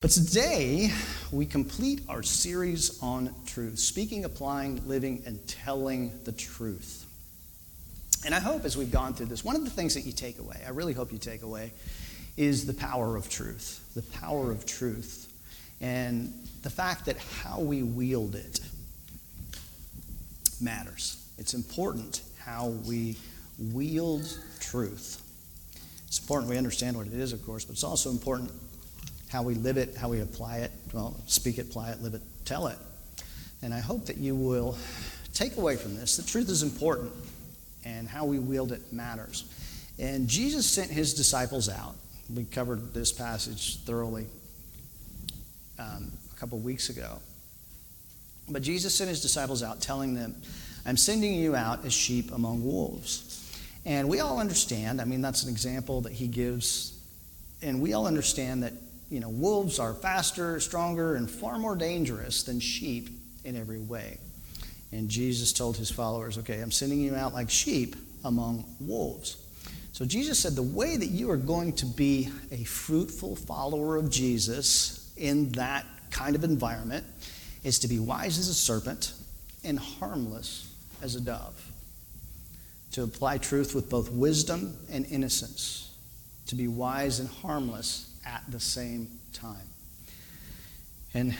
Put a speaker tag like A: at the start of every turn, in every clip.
A: But today, we complete our series on truth speaking, applying, living, and telling the truth. And I hope as we've gone through this, one of the things that you take away, I really hope you take away, is the power of truth. The power of truth. And the fact that how we wield it matters. It's important how we wield truth. It's important we understand what it is, of course, but it's also important how we live it, how we apply it. Well, speak it, apply it, live it, tell it. And I hope that you will take away from this that truth is important and how we wield it matters. And Jesus sent his disciples out. We covered this passage thoroughly um, a couple weeks ago. But Jesus sent his disciples out telling them, I'm sending you out as sheep among wolves. And we all understand, I mean, that's an example that he gives, and we all understand that, you know, wolves are faster, stronger, and far more dangerous than sheep in every way. And Jesus told his followers, okay, I'm sending you out like sheep among wolves. So Jesus said, the way that you are going to be a fruitful follower of Jesus in that kind of environment is to be wise as a serpent and harmless as a dove to apply truth with both wisdom and innocence, to be wise and harmless at the same time. And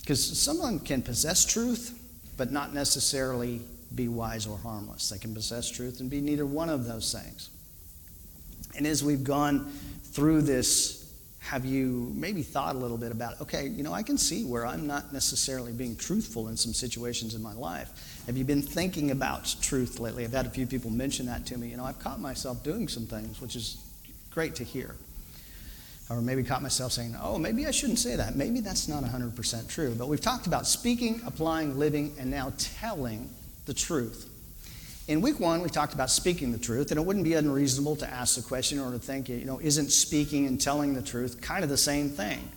A: because someone can possess truth, but not necessarily be wise or harmless. They can possess truth and be neither one of those things. And as we've gone through this, have you maybe thought a little bit about, okay, you know, I can see where I'm not necessarily being truthful in some situations in my life. Have you been thinking about truth lately? I've had a few people mention that to me. You know, I've caught myself doing some things, which is great to hear. Or maybe caught myself saying, oh, maybe I shouldn't say that. Maybe that's not 100% true. But we've talked about speaking, applying, living, and now telling the truth. In week one, we talked about speaking the truth, and it wouldn't be unreasonable to ask the question or to think, you know, isn't speaking and telling the truth kind of the same thing?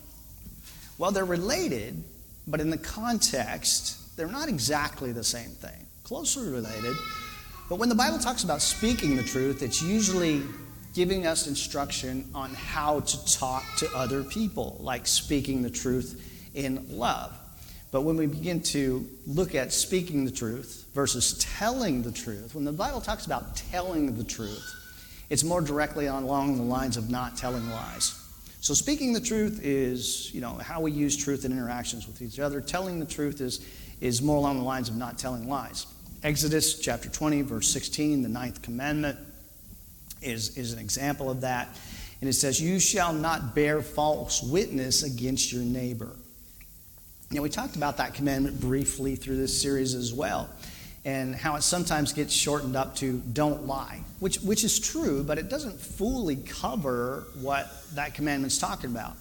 A: Well, they're related, but in the context, they're not exactly the same thing, closely related. But when the Bible talks about speaking the truth, it's usually giving us instruction on how to talk to other people, like speaking the truth in love. But when we begin to look at speaking the truth versus telling the truth, when the Bible talks about telling the truth, it's more directly along the lines of not telling lies. So speaking the truth is, you know, how we use truth in interactions with each other. Telling the truth is is more along the lines of not telling lies. Exodus chapter 20, verse 16, the ninth commandment, is, is an example of that. And it says, You shall not bear false witness against your neighbor. Now, we talked about that commandment briefly through this series as well, and how it sometimes gets shortened up to don't lie, which, which is true, but it doesn't fully cover what that commandment's talking about.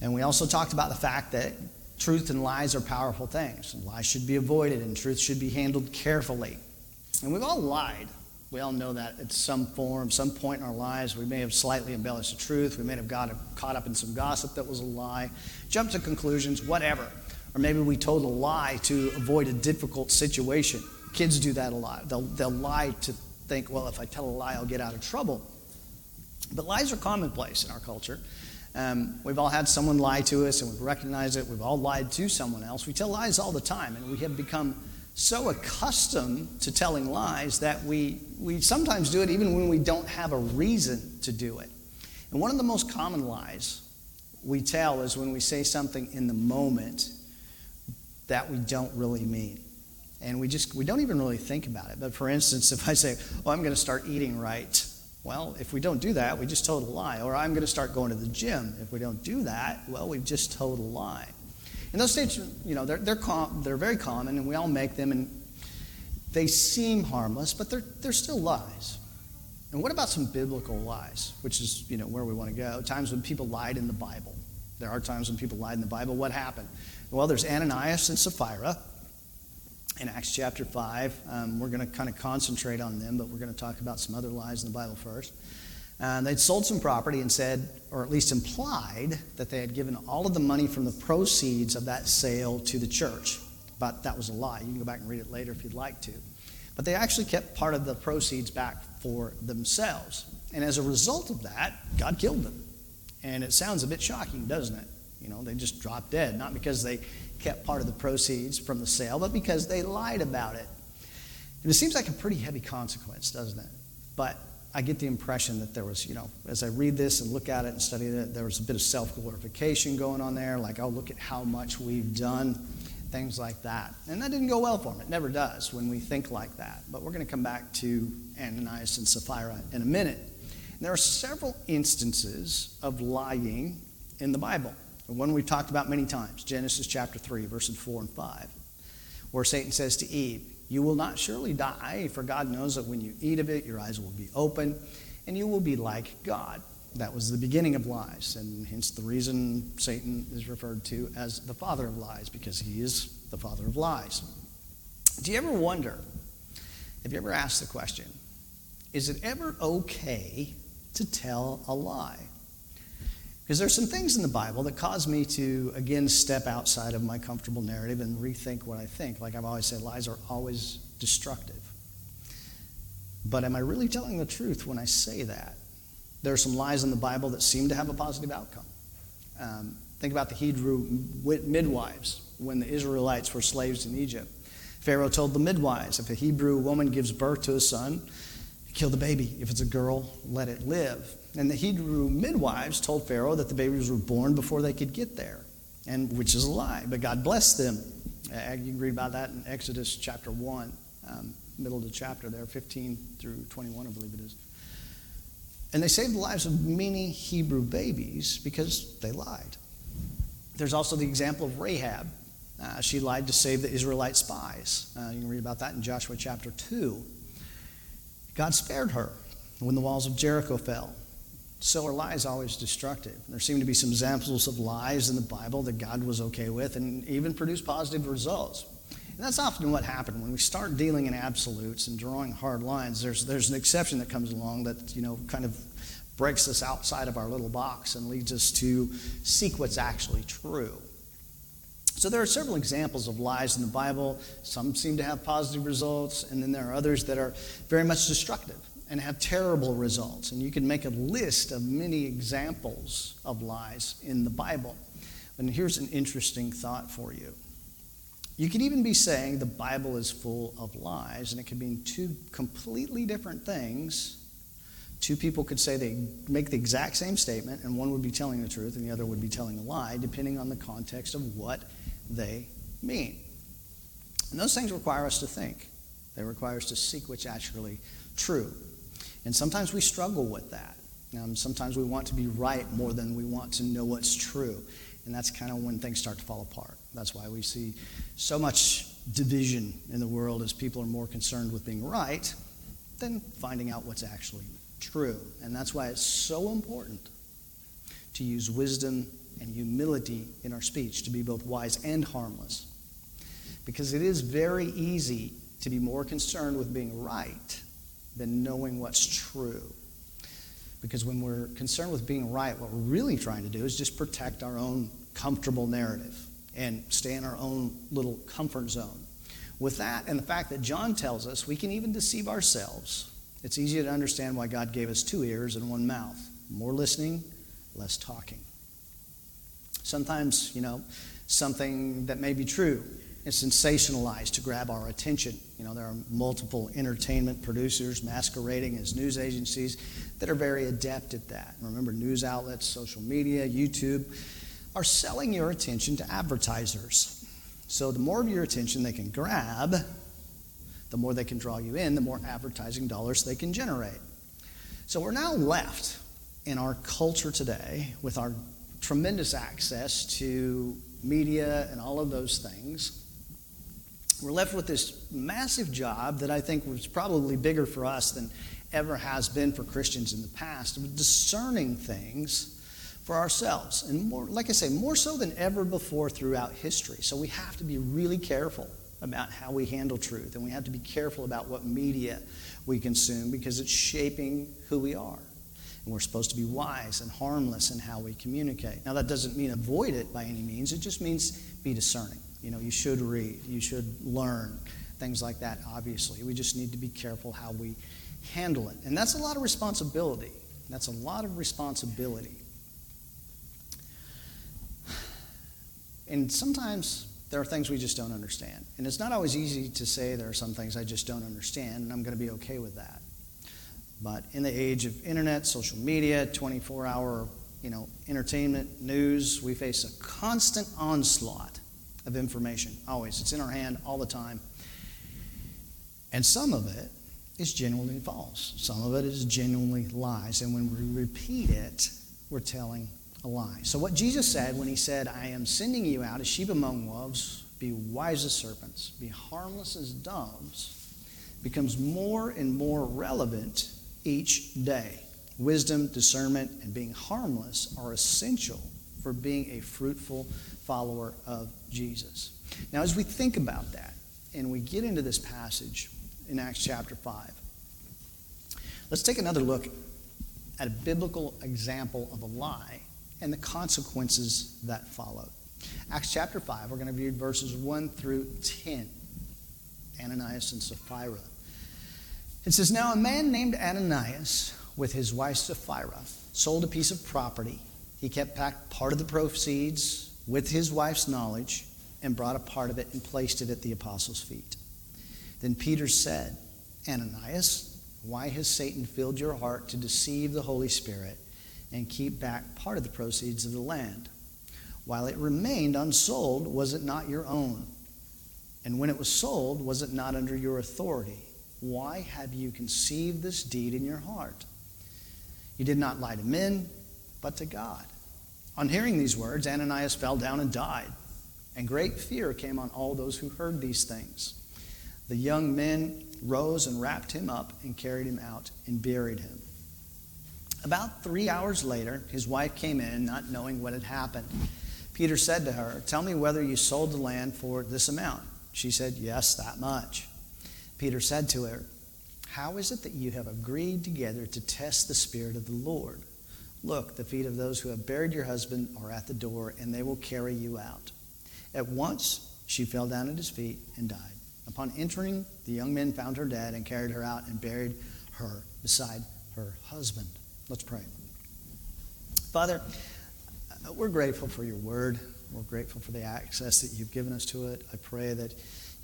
A: And we also talked about the fact that Truth and lies are powerful things. Lies should be avoided, and truth should be handled carefully. And we've all lied. We all know that at some form, some point in our lives, we may have slightly embellished the truth. We may have got caught up in some gossip that was a lie, jumped to conclusions, whatever. Or maybe we told a lie to avoid a difficult situation. Kids do that a lot. They'll, they'll lie to think, well, if I tell a lie, I'll get out of trouble. But lies are commonplace in our culture. Um, we've all had someone lie to us and we've recognized it. We've all lied to someone else. We tell lies all the time, and we have become so accustomed to telling lies that we, we sometimes do it even when we don't have a reason to do it. And one of the most common lies we tell is when we say something in the moment that we don't really mean. And we just we don't even really think about it. But for instance, if I say, "Oh, I'm going to start eating right," Well, if we don't do that, we just told a lie. Or I'm going to start going to the gym. If we don't do that, well, we've just told a lie. And those states, you know, they're, they're, com- they're very common, and we all make them, and they seem harmless, but they're, they're still lies. And what about some biblical lies, which is, you know, where we want to go? Times when people lied in the Bible. There are times when people lied in the Bible. What happened? Well, there's Ananias and Sapphira in Acts chapter 5. Um, we're going to kind of concentrate on them, but we're going to talk about some other lies in the Bible first. And they'd sold some property and said, or at least implied, that they had given all of the money from the proceeds of that sale to the church. But that was a lie. You can go back and read it later if you'd like to. But they actually kept part of the proceeds back for themselves. And as a result of that, God killed them. And it sounds a bit shocking, doesn't it? You know, they just dropped dead, not because they kept part of the proceeds from the sale, but because they lied about it. And it seems like a pretty heavy consequence, doesn't it? But I get the impression that there was, you know, as I read this and look at it and study it, there was a bit of self glorification going on there, like, oh, look at how much we've done, things like that. And that didn't go well for him. It never does when we think like that. But we're going to come back to Ananias and Sapphira in a minute. And there are several instances of lying in the Bible. one we've talked about many times Genesis chapter 3, verses 4 and 5, where Satan says to Eve, You will not surely die, for God knows that when you eat of it, your eyes will be open, and you will be like God. That was the beginning of lies, and hence the reason Satan is referred to as the father of lies, because he is the father of lies. Do you ever wonder, have you ever asked the question, is it ever okay to tell a lie? Because there's some things in the Bible that cause me to, again, step outside of my comfortable narrative and rethink what I think. Like I've always said, lies are always destructive. But am I really telling the truth when I say that? There are some lies in the Bible that seem to have a positive outcome. Um, think about the Hebrew midwives when the Israelites were slaves in Egypt. Pharaoh told the midwives if a Hebrew woman gives birth to a son, kill the baby. If it's a girl, let it live. And the Hebrew midwives told Pharaoh that the babies were born before they could get there, and which is a lie. But God blessed them. Uh, you can read about that in Exodus chapter 1, um, middle of the chapter there, 15 through 21, I believe it is. And they saved the lives of many Hebrew babies because they lied. There's also the example of Rahab. Uh, she lied to save the Israelite spies. Uh, you can read about that in Joshua chapter 2. God spared her when the walls of Jericho fell. So are lies always destructive? There seem to be some examples of lies in the Bible that God was okay with and even produced positive results. And that's often what happens when we start dealing in absolutes and drawing hard lines. There's, there's an exception that comes along that, you know, kind of breaks us outside of our little box and leads us to seek what's actually true. So there are several examples of lies in the Bible. Some seem to have positive results, and then there are others that are very much destructive and have terrible results. And you can make a list of many examples of lies in the Bible. And here's an interesting thought for you. You could even be saying the Bible is full of lies, and it could mean two completely different things. Two people could say they make the exact same statement, and one would be telling the truth, and the other would be telling a lie, depending on the context of what they mean. And those things require us to think. They require us to seek what's actually true. And sometimes we struggle with that. Um, sometimes we want to be right more than we want to know what's true. And that's kind of when things start to fall apart. That's why we see so much division in the world as people are more concerned with being right than finding out what's actually true. And that's why it's so important to use wisdom and humility in our speech, to be both wise and harmless. Because it is very easy to be more concerned with being right than knowing what's true. Because when we're concerned with being right, what we're really trying to do is just protect our own comfortable narrative and stay in our own little comfort zone. With that and the fact that John tells us we can even deceive ourselves, it's easy to understand why God gave us two ears and one mouth more listening, less talking. Sometimes, you know, something that may be true is sensationalized to grab our attention. You know, there are multiple entertainment producers masquerading as news agencies that are very adept at that. Remember, news outlets, social media, YouTube are selling your attention to advertisers. So the more of your attention they can grab, the more they can draw you in, the more advertising dollars they can generate. So we're now left in our culture today with our tremendous access to media and all of those things we're left with this massive job that I think was probably bigger for us than ever has been for Christians in the past of discerning things for ourselves. And more, like I say, more so than ever before throughout history. So we have to be really careful about how we handle truth, and we have to be careful about what media we consume because it's shaping who we are. And we're supposed to be wise and harmless in how we communicate. Now, that doesn't mean avoid it by any means, it just means be discerning. You know, you should read, you should learn, things like that, obviously. We just need to be careful how we handle it. And that's a lot of responsibility. That's a lot of responsibility. And sometimes there are things we just don't understand. And it's not always easy to say there are some things I just don't understand, and I'm going to be okay with that. But in the age of internet, social media, 24 hour you know, entertainment, news, we face a constant onslaught of information, always. It's in our hand all the time. And some of it is genuinely false, some of it is genuinely lies. And when we repeat it, we're telling a lie. So, what Jesus said when he said, I am sending you out as sheep among wolves, be wise as serpents, be harmless as doves, becomes more and more relevant each day. Wisdom, discernment, and being harmless are essential for being a fruitful follower of Jesus. Now, as we think about that and we get into this passage in Acts chapter 5, let's take another look at a biblical example of a lie and the consequences that followed. Acts chapter 5, we're going to read verses 1 through 10. Ananias and Sapphira. It says, Now a man named Ananias, with his wife Sapphira, sold a piece of property. He kept back part of the proceeds with his wife's knowledge and brought a part of it and placed it at the apostles' feet. Then Peter said, Ananias, why has Satan filled your heart to deceive the Holy Spirit and keep back part of the proceeds of the land? While it remained unsold, was it not your own? And when it was sold, was it not under your authority? Why have you conceived this deed in your heart? You did not lie to men, but to God. On hearing these words, Ananias fell down and died, and great fear came on all those who heard these things. The young men rose and wrapped him up and carried him out and buried him. About three hours later, his wife came in, not knowing what had happened. Peter said to her, Tell me whether you sold the land for this amount. She said, Yes, that much. Peter said to her, How is it that you have agreed together to test the Spirit of the Lord? Look, the feet of those who have buried your husband are at the door, and they will carry you out. At once she fell down at his feet and died. Upon entering, the young men found her dead and carried her out and buried her beside her husband. Let's pray. Father, we're grateful for your word. We're grateful for the access that you've given us to it. I pray that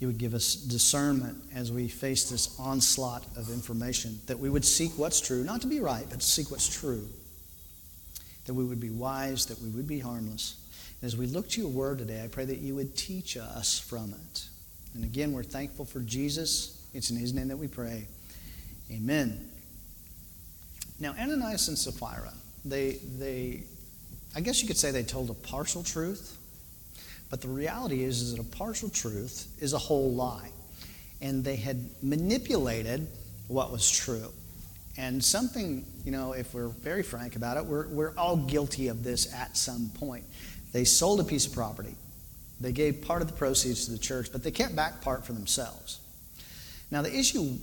A: you would give us discernment as we face this onslaught of information, that we would seek what's true, not to be right, but to seek what's true, that we would be wise, that we would be harmless. And as we look to your word today, I pray that you would teach us from it. And again, we're thankful for Jesus. It's in his name that we pray. Amen. Now, Ananias and Sapphira, they, they, I guess you could say they told a partial truth but the reality is, is that a partial truth is a whole lie. And they had manipulated what was true. And something, you know, if we're very frank about it, we're, we're all guilty of this at some point. They sold a piece of property. They gave part of the proceeds to the church, but they kept back part for themselves. Now, the issue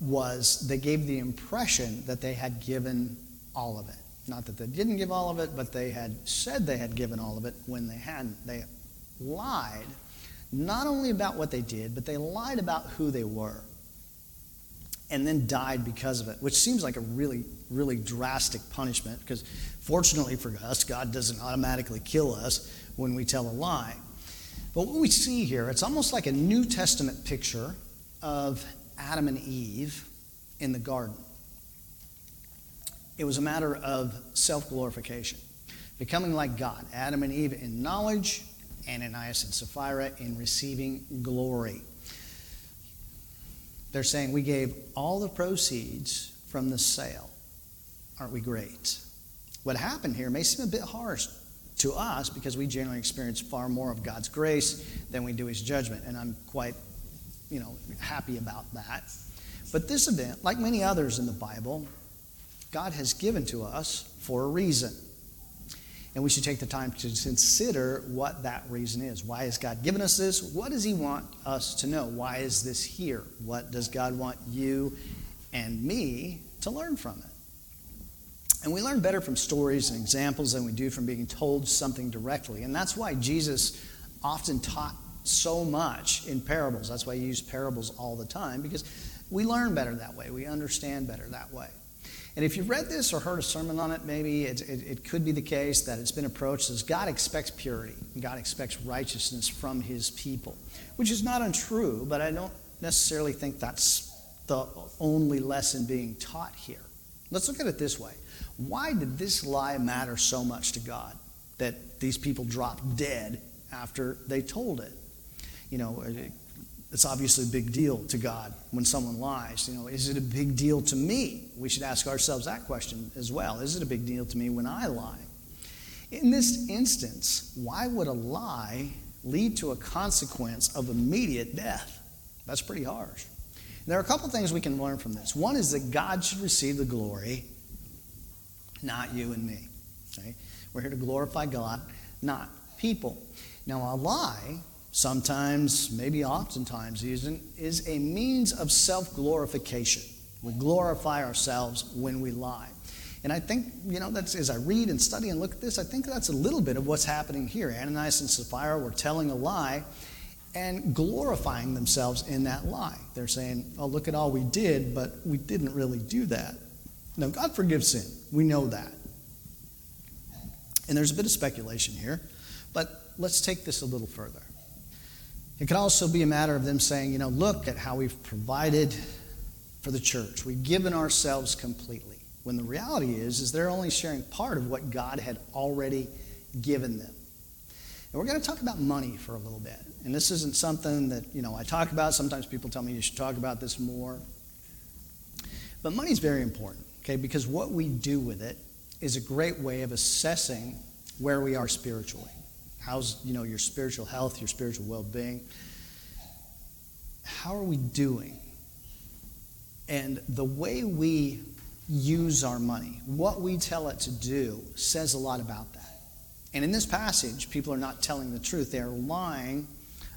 A: was they gave the impression that they had given all of it. Not that they didn't give all of it, but they had said they had given all of it when they hadn't. They lied not only about what they did, but they lied about who they were and then died because of it, which seems like a really, really drastic punishment because fortunately for us, God doesn't automatically kill us when we tell a lie. But what we see here, it's almost like a New Testament picture of Adam and Eve in the garden. It was a matter of self glorification, becoming like God. Adam and Eve in knowledge, and Ananias and Sapphira in receiving glory. They're saying, We gave all the proceeds from the sale. Aren't we great? What happened here may seem a bit harsh to us because we generally experience far more of God's grace than we do His judgment, and I'm quite, you know, happy about that. But this event, like many others in the Bible, God has given to us for a reason. And we should take the time to consider what that reason is. Why has God given us this? What does He want us to know? Why is this here? What does God want you and me to learn from it? And we learn better from stories and examples than we do from being told something directly. And that's why Jesus often taught so much in parables. That's why he used parables all the time, because we learn better that way. We understand better that way. And if you've read this or heard a sermon on it, maybe it, it, it, could be the case that it's been approached as God expects purity, and God expects righteousness from his people, which is not untrue, but I don't necessarily think that's the only lesson being taught here. Let's look at it this way Why did this lie matter so much to God that these people dropped dead after they told it? You know, it's obviously a big deal to God when someone lies. You know, is it a big deal to me? We should ask ourselves that question as well. Is it a big deal to me when I lie? In this instance, why would a lie lead to a consequence of immediate death? That's pretty harsh. There are a couple things we can learn from this. One is that God should receive the glory, not you and me. Okay? We're here to glorify God, not people. Now, a lie sometimes, maybe oftentimes even, is a means of self glorification. We glorify ourselves when we lie. And I think, you know, that's, as I read and study and look at this, I think that's a little bit of what's happening here. Ananias and Sapphira were telling a lie and glorifying themselves in that lie. They're saying, oh, look at all we did, but we didn't really do that. Now, God forgives sin. We know that. And there's a bit of speculation here, but let's take this a little further. It could also be a matter of them saying, you know, look at how we've provided for the church. We've given ourselves completely. When the reality is, is they're only sharing part of what God had already given them. And we're going to talk about money for a little bit. And this isn't something that, you know, I talk about. Sometimes people tell me you should talk about this more. But money is very important, okay? Because what we do with it is a great way of assessing where we are spiritually. How's, you know, your spiritual health, your spiritual well-being? How are we doing? And the way we use our money, what we tell it to do, says a lot about that. And in this passage, people are not telling the truth. They are lying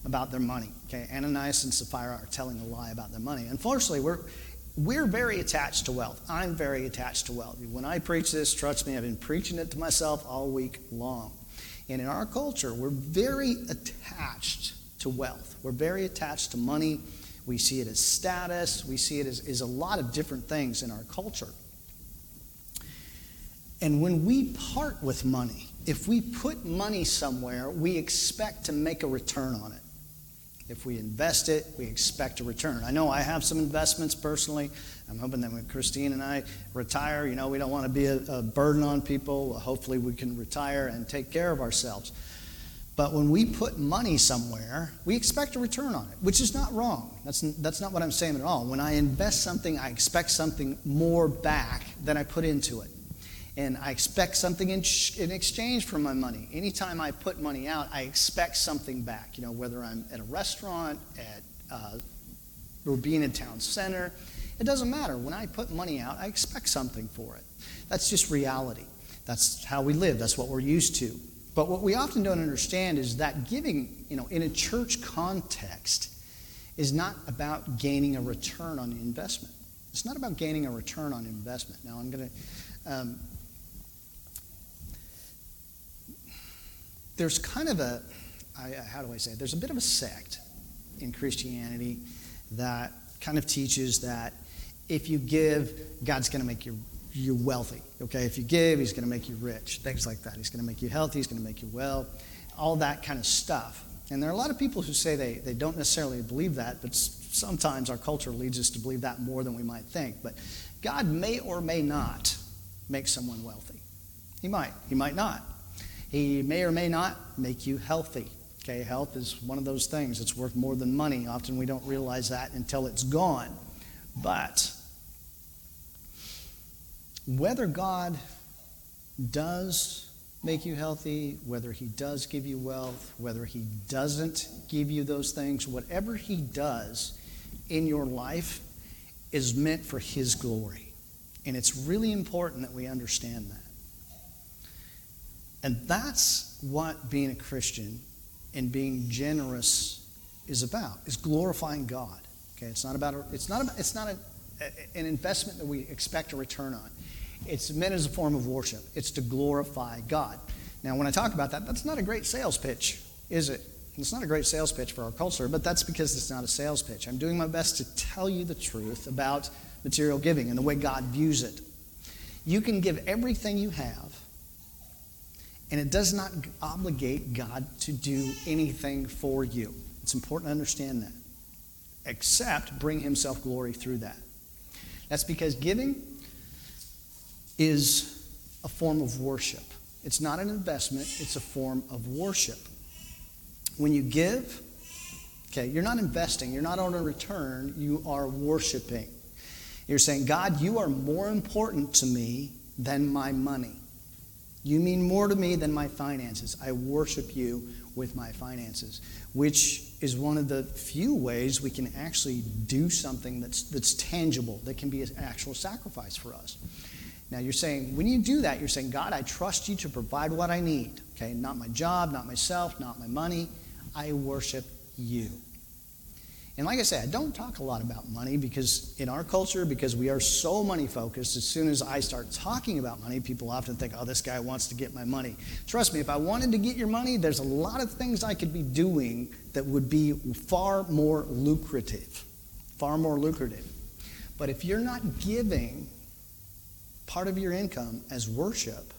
A: about their money. Okay, Ananias and Sapphira are telling a lie about their money. Unfortunately, we're we're very attached to wealth. I'm very attached to wealth. When I preach this, trust me, I've been preaching it to myself all week long. And in our culture, we're very attached to wealth. We're very attached to money. We see it as status. We see it as, as a lot of different things in our culture. And when we part with money, if we put money somewhere, we expect to make a return on it. If we invest it, we expect a return. I know I have some investments personally. I'm hoping that when Christine and I retire, you know, we don't want to be a, a burden on people. Hopefully, we can retire and take care of ourselves. But when we put money somewhere, we expect a return on it, which is not wrong. That's, that's not what I'm saying at all. When I invest something, I expect something more back than I put into it and I expect something in, in, exchange for my money. Anytime I put money out, I expect something back. You know, whether I'm at a restaurant, at uh, in town center, it doesn't matter. When I put money out, I expect something for it. That's just reality. That's how we live. That's what we're used to. But what we often don't understand is that giving, you know, in a church context, is not about gaining a return on investment. It's not about gaining a return on investment. Now, I'm going to um, there's kind of a, I, how do I say it? There's a bit of a sect in Christianity that kind of teaches that if you give, God's going to make you you wealthy. Okay, if you give, He's going to make you rich. Things like that. He's going to make you healthy. He's going to make you well. All that kind of stuff. And there are a lot of people who say they, they don't necessarily believe that, but sometimes our culture leads us to believe that more than we might think. But God may or may not make someone wealthy. He might. He might not. He may or may not make you healthy. Okay, health is one of those things. It's worth more than money. Often we don't realize that until it's gone. But whether God does make you healthy, whether He does give you wealth, whether He doesn't give you those things, whatever He does in your life is meant for His glory. And it's really important that we understand that. And that's what being a Christian and being generous is about, is glorifying God. Okay, it's not about, a, it's not, about, it's not a, a, an investment that we expect a return on. It's meant as a form of worship. It's to glorify God. Now, when I talk about that, that's not a great sales pitch, is it? It's not a great sales pitch for our culture, but that's because it's not a sales pitch. I'm doing my best to tell you the truth about material giving and the way God views it. You can give everything you have, and it does not obligate God to do anything for you. It's important to understand that, except bring Himself glory through that. That's because giving is a form of worship. It's not an investment, it's a form of worship. When you give, okay, you're not investing, you're not on a return, you are worshiping. You're saying, God, you are more important to me than my money. You mean more to me than my finances. I worship you with my finances, which is one of the few ways we can actually do something that's, that's tangible, that can be an actual sacrifice for us. Now, you're saying, when you do that, you're saying, God, I trust you to provide what I need. Okay, not my job, not myself, not my money. I worship you. And like I said, I don't talk a lot about money because in our culture, because we are so money focused, as soon as I start talking about money, people often think, oh, this guy wants to get my money. Trust me, if I wanted to get your money, there's a lot of things I could be doing that would be far more lucrative. Far more lucrative. But if you're not giving part of your income as worship,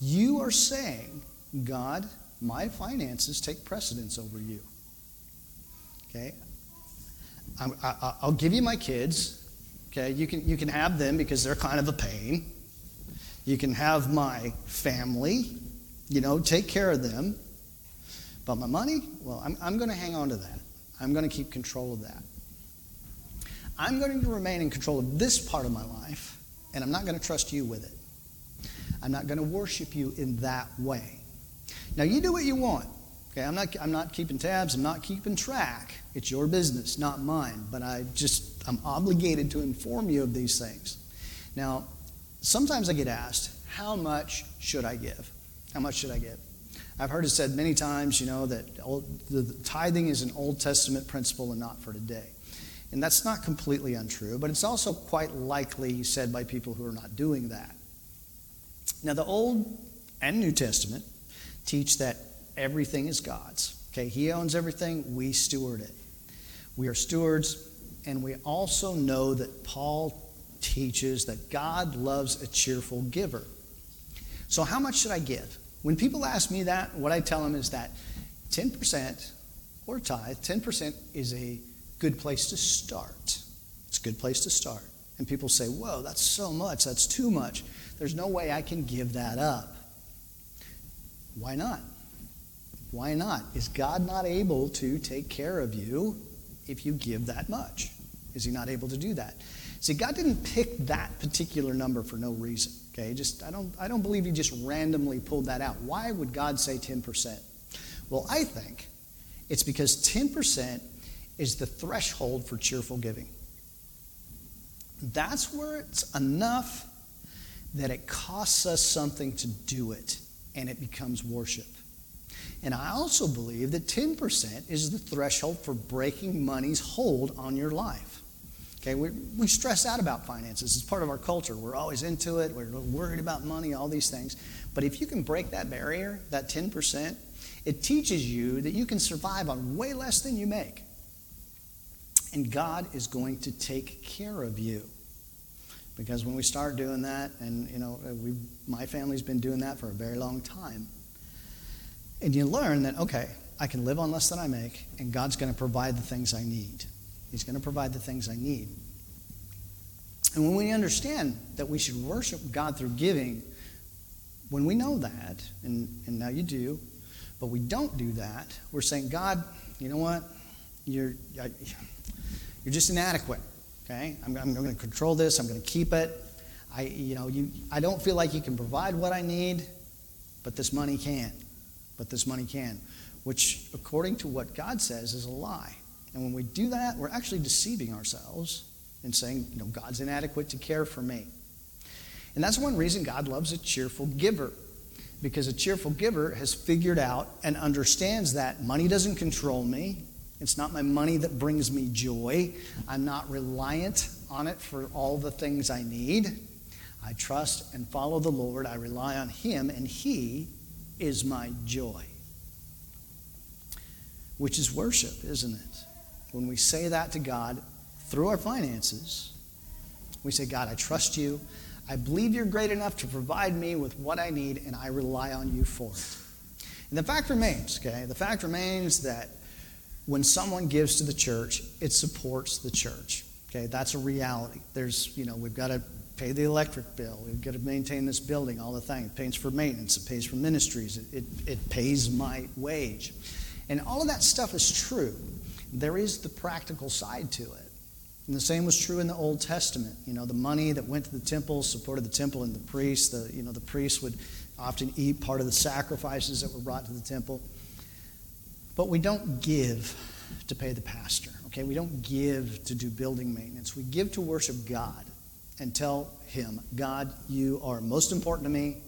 A: you are saying, God, my finances take precedence over you. Okay? I will give you my kids. Okay, you can, you can have them because they're kind of a pain. You can have my family, you know, take care of them. But my money, well, I'm, I'm going to hang on to that. I'm going to keep control of that. I'm going to remain in control of this part of my life, and I'm not going to trust you with it. I'm not going to worship you in that way. Now, you do what you want. Okay, I'm not, I'm not keeping tabs, I'm not keeping track. It's your business, not mine. But I just, I'm obligated to inform you of these things. Now, sometimes I get asked, how much should I give? How much should I give? I've heard it said many times, you know, that old, the, the tithing is an Old Testament principle and not for today. And that's not completely untrue, but it's also quite likely said by people who are not doing that. Now, the Old and New Testament teach that everything is God's. Okay, He owns everything, we steward it. We are stewards, and we also know that Paul teaches that God loves a cheerful giver. So, how much should I give? When people ask me that, what I tell them is that 10% or tithe, 10% is a good place to start. It's a good place to start. And people say, whoa, that's so much, that's too much. There's no way I can give that up. Why not? Why not? Is God not able to take care of you if you give that much? Is he not able to do that? See, God didn't pick that particular number for no reason. Okay, just I don't I don't believe he just randomly pulled that out. Why would God say 10%? Well, I think it's because 10% is the threshold for cheerful giving. That's where it's enough that it costs us something to do it and it becomes worship. And I also believe that 10% is the threshold for breaking money's hold on your life. Okay, we, we stress out about finances. It's part of our culture. We're always into it. We're worried about money, all these things. But if you can break that barrier, that 10%, it teaches you that you can survive on way less than you make. And God is going to take care of you. Because when we start doing that, and you know, we, my family's been doing that for a very long time, and you learn that, okay, I can live on less than I make, and God's going to provide the things I need. He's going to provide the things I need. And when we understand that we should worship God through giving, when we know that, and, and now you do, but we don't do that, we're saying, God, you know what? You're, you're just inadequate. Okay? I'm, I'm going to control this. I'm going to keep it. I, you know, you, I don't feel like you can provide what I need, but this money can but this money can, which, according to what God says, is a lie. And when we do that, we're actually deceiving ourselves and saying, you know, God's inadequate to care for me. And that's one reason God loves a cheerful giver. Because a cheerful giver has figured out and understands that money doesn't control me. It's not my money that brings me joy. I'm not reliant on it for all the things I need. I trust and follow the Lord. I rely on Him, and He is my joy. Which is worship, isn't it? When we say that to God through our finances, we say, God, I trust you. I believe you're great enough to provide me with what I need, and I rely on you for it. And the fact remains, okay, the fact remains that when someone gives to the church, it supports the church. Okay, that's a reality. There's, you know, we've got to pay the electric bill. We've got to maintain this building, all the things. It pays for maintenance. It pays for ministries. It, it, it pays my wage. And all of that stuff is true. There is the practical side to it. And the same was true in the Old Testament. You know, the money that went to the temple supported the temple and the priests. The, you know, the priests would often eat part of the sacrifices that were brought to the temple. But we don't give to pay the pastor, okay? We don't give to do building maintenance. We give to worship God and tell Him, God, you are most important to me.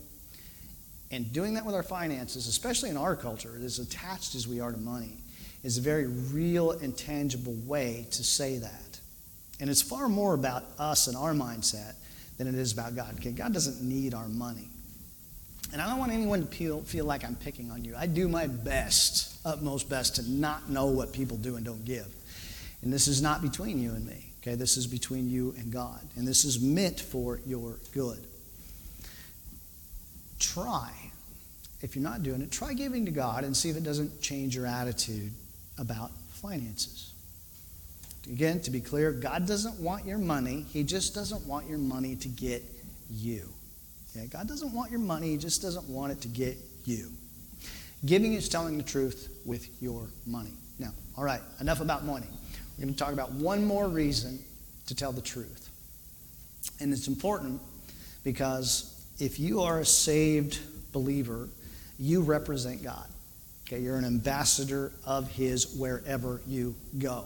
A: And doing that with our finances, especially in our culture, as attached as we are to money, is a very real and tangible way to say that. And it's far more about us and our mindset than it is about God. God doesn't need our money. And I don't want anyone to feel, feel like I'm picking on you. I do my best, utmost best, to not know what people do and don't give. And this is not between you and me. Okay, this is between you and God. And this is meant for your good. Try, if you're not doing it, try giving to God and see if it doesn't change your attitude about finances. Again, to be clear, God doesn't want your money. He just doesn't want your money to get you. Okay? God doesn't want your money, He just doesn't want it to get you. Giving is telling the truth with your money. Now, all right, enough about money. We're going to talk about one more reason to tell the truth. And it's important because if you are a saved believer, you represent God. Okay, you're an ambassador of His wherever you go.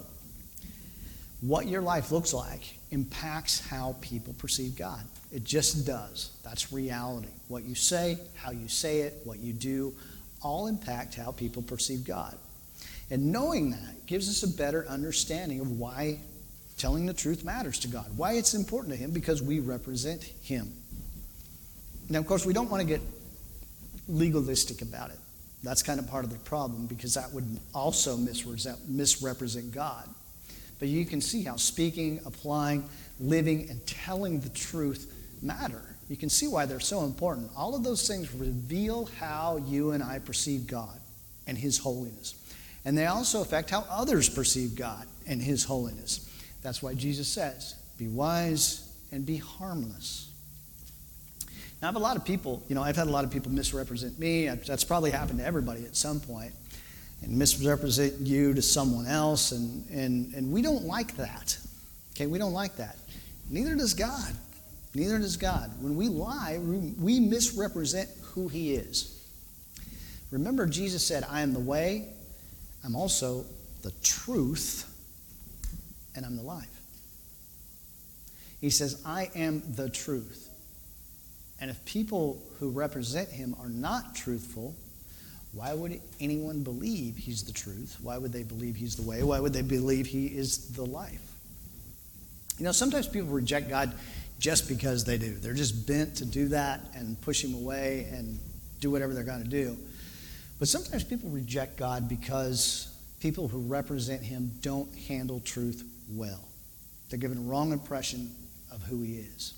A: What your life looks like impacts how people perceive God. It just does. That's reality. What you say, how you say it, what you do, all impact how people perceive God. And knowing that gives us a better understanding of why telling the truth matters to God, why it's important to Him, because we represent Him. Now, of course, we don't want to get legalistic about it. That's kind of part of the problem because that would also misrepresent God. But you can see how speaking, applying, living, and telling the truth matter. You can see why they're so important. All of those things reveal how you and I perceive God and His holiness. And they also affect how others perceive God and His holiness. That's why Jesus says, be wise and be harmless. Now, I have a lot of people, you know, I've had a lot of people misrepresent me. That's probably happened to everybody at some point, and misrepresent you to someone else. And, and, and we don't like that. Okay, we don't like that. Neither does God. Neither does God. When we lie, we misrepresent who He is. Remember, Jesus said, I am the way, I'm also the truth, and I'm the life. He says, I am the truth. And if people who represent Him are not truthful, why would anyone believe He's the truth? Why would they believe He's the way? Why would they believe He is the life? You know, sometimes people reject God just because they do. They're just bent to do that and push him away and do whatever they're going to do. But sometimes people reject God because people who represent him don't handle truth well. They're given a wrong impression of who he is.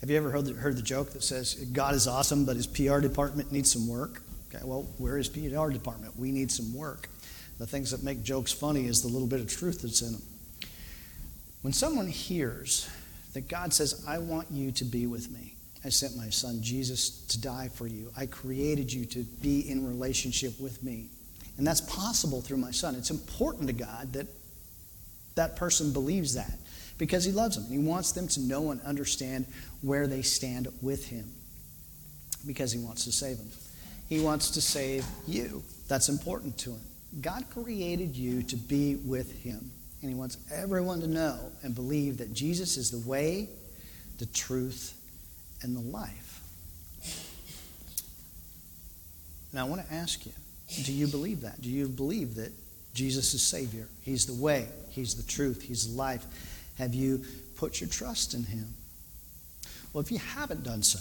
A: Have you ever heard the, heard the joke that says, God is awesome, but his PR department needs some work? Okay, well, where is PR department? We need some work. The things that make jokes funny is the little bit of truth that's in them. When someone hears that God says, I want you to be with me. I sent my son Jesus to die for you. I created you to be in relationship with me. And that's possible through my son. It's important to God that that person believes that because he loves them. And he wants them to know and understand where they stand with him because he wants to save them. He wants to save you. That's important to him. God created you to be with him. And he wants everyone to know and believe that Jesus is the way, the truth, and the life. Now, I want to ask you do you believe that? Do you believe that Jesus is Savior? He's the way, He's the truth, He's life. Have you put your trust in Him? Well, if you haven't done so,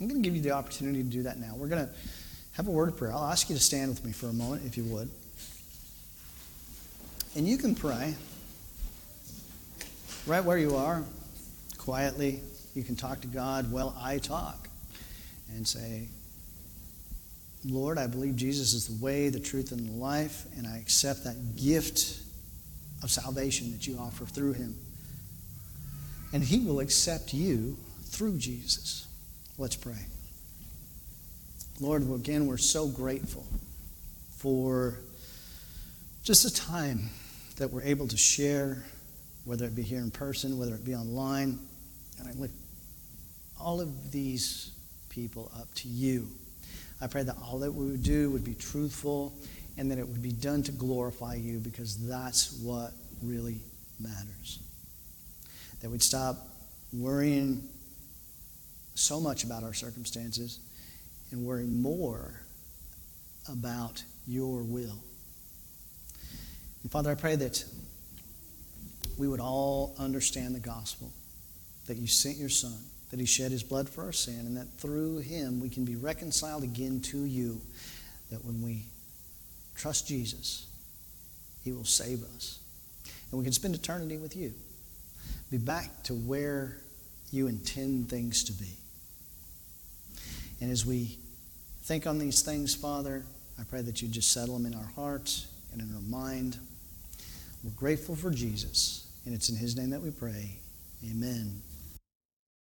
A: I'm going to give you the opportunity to do that now. We're going to have a word of prayer. I'll ask you to stand with me for a moment, if you would. And you can pray right where you are, quietly. You can talk to God while I talk and say, Lord, I believe Jesus is the way, the truth, and the life, and I accept that gift of salvation that you offer through him. And he will accept you through Jesus. Let's pray. Lord, again, we're so grateful for just the time that we're able to share, whether it be here in person, whether it be online. And I lift all of these people up to you. I pray that all that we would do would be truthful and that it would be done to glorify you because that's what really matters. That we'd stop worrying so much about our circumstances and worry more about your will. And Father, I pray that we would all understand the gospel, that you sent your Son, that he shed his blood for our sin, and that through him we can be reconciled again to you, that when we trust Jesus, he will save us. And we can spend eternity with you, be back to where you intend things to be. And as we think on these things, Father, I pray that you just settle them in our hearts and in our mind. We're grateful for Jesus, and it's in his name that we pray. Amen.